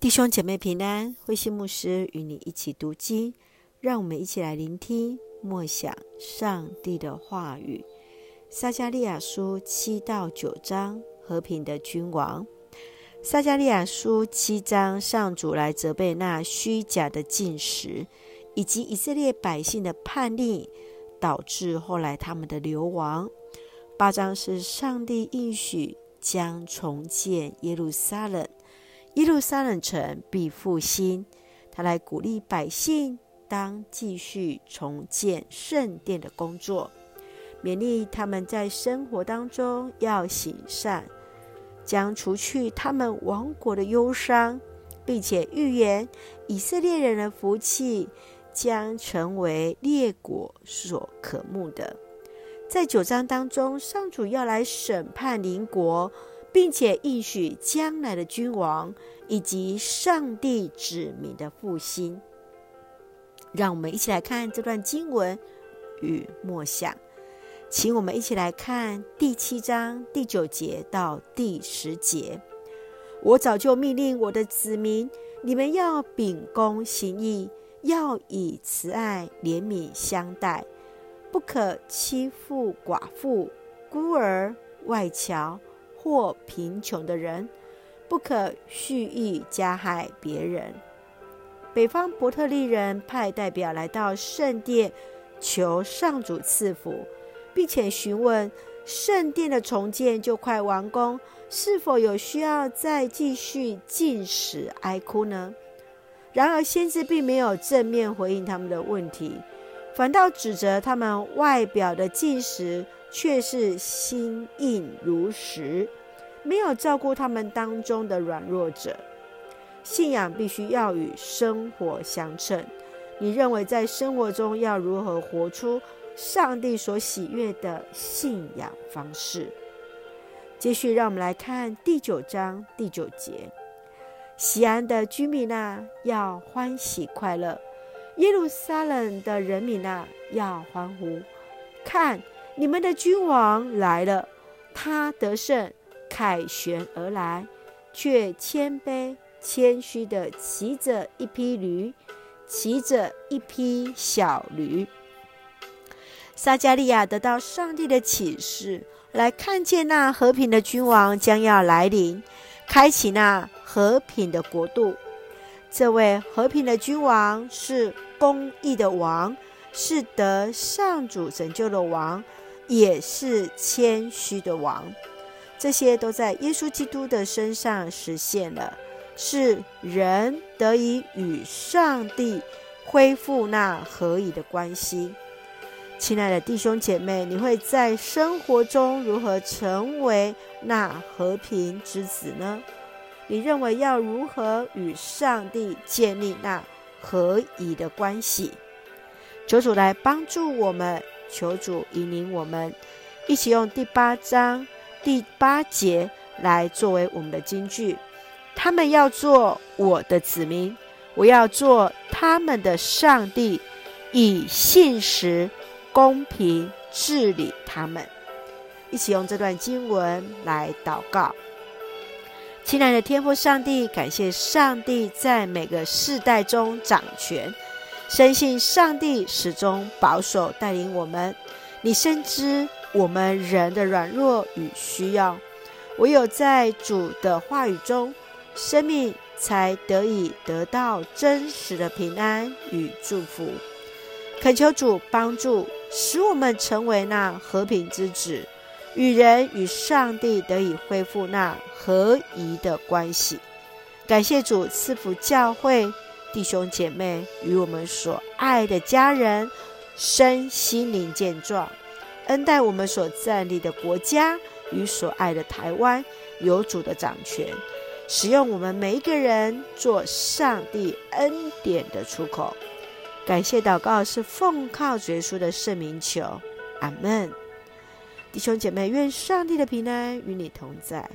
弟兄姐妹平安，慧心牧师与你一起读经，让我们一起来聆听默想上帝的话语。撒迦利亚书七到九章，和平的君王。撒迦利亚书七章，上主来责备那虚假的进食，以及以色列百姓的叛逆，导致后来他们的流亡。八章是上帝应许将重建耶路撒冷。耶路撒冷城必复兴，他来鼓励百姓当继续重建圣殿的工作，勉励他们在生活当中要行善，将除去他们亡国的忧伤，并且预言以色列人的福气将成为列国所渴慕的。在九章当中，上主要来审判邻国。并且应许将来的君王以及上帝子民的复兴，让我们一起来看这段经文与默想。请我们一起来看第七章第九节到第十节。我早就命令我的子民，你们要秉公行义，要以慈爱怜悯相待，不可欺负寡妇、孤儿、外侨。或贫穷的人，不可蓄意加害别人。北方伯特利人派代表来到圣殿，求上主赐福，并且询问圣殿的重建就快完工，是否有需要再继续禁食哀哭呢？然而，先知并没有正面回应他们的问题，反倒指责他们外表的禁食。却是心硬如石，没有照顾他们当中的软弱者。信仰必须要与生活相称。你认为在生活中要如何活出上帝所喜悦的信仰方式？继续，让我们来看第九章第九节：西安的居民啊，要欢喜快乐；耶路撒冷的人民啊，要欢呼。看。你们的君王来了，他得胜，凯旋而来，却谦卑谦虚地骑着一匹驴，骑着一匹小驴。撒迦利亚得到上帝的启示，来看见那和平的君王将要来临，开启那和平的国度。这位和平的君王是公义的王，是得上主拯救的王。也是谦虚的王，这些都在耶稣基督的身上实现了，是人得以与上帝恢复那合宜的关系。亲爱的弟兄姐妹，你会在生活中如何成为那和平之子呢？你认为要如何与上帝建立那合宜的关系？求主来帮助我们。求主引领我们，一起用第八章第八节来作为我们的金句。他们要做我的子民，我要做他们的上帝，以信实、公平治理他们。一起用这段经文来祷告。亲爱的天父上帝，感谢上帝在每个世代中掌权。深信上帝始终保守带领我们，你深知我们人的软弱与需要，唯有在主的话语中，生命才得以得到真实的平安与祝福。恳求主帮助，使我们成为那和平之子，与人与上帝得以恢复那合宜的关系。感谢主赐福教会。弟兄姐妹与我们所爱的家人身心灵健壮，恩待我们所站立的国家与所爱的台湾有主的掌权，使用我们每一个人做上帝恩典的出口。感谢祷告是奉靠耶稣的圣名求，阿门。弟兄姐妹，愿上帝的平安与你同在，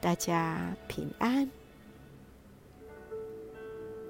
大家平安。